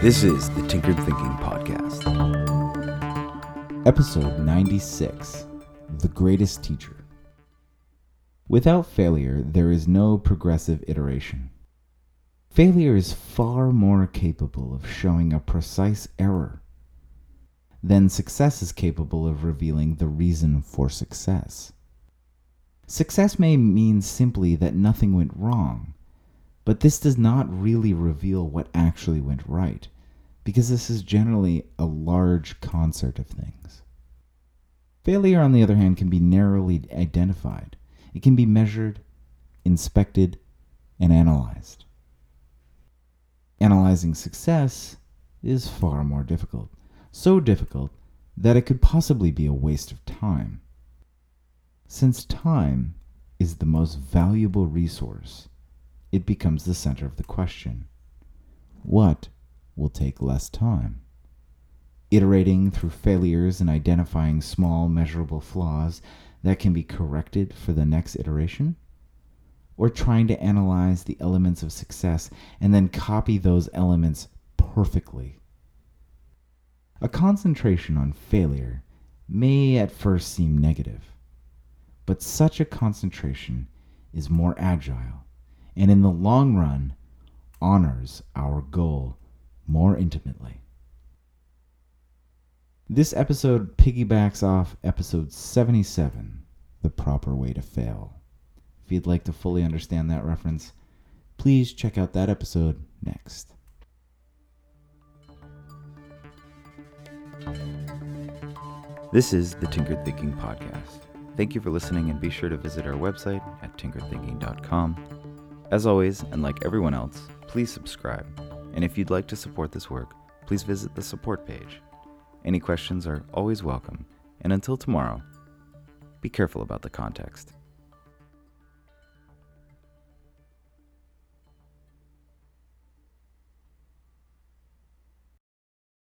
This is the Tinkered Thinking Podcast. Episode 96 The Greatest Teacher. Without failure, there is no progressive iteration. Failure is far more capable of showing a precise error than success is capable of revealing the reason for success. Success may mean simply that nothing went wrong, but this does not really reveal what actually went right, because this is generally a large concert of things. Failure, on the other hand, can be narrowly identified. It can be measured, inspected, and analyzed. Analyzing success is far more difficult. So difficult that it could possibly be a waste of time. Since time is the most valuable resource, it becomes the center of the question what will take less time? Iterating through failures and identifying small, measurable flaws that can be corrected for the next iteration? Or trying to analyze the elements of success and then copy those elements perfectly? A concentration on failure may at first seem negative but such a concentration is more agile and in the long run honors our goal more intimately. This episode piggybacks off episode 77, The Proper Way to Fail. If you'd like to fully understand that reference, please check out that episode next. This is the Tinkered Thinking Podcast. Thank you for listening and be sure to visit our website at tinkeredthinking.com. As always, and like everyone else, please subscribe. And if you'd like to support this work, please visit the support page. Any questions are always welcome. And until tomorrow, be careful about the context.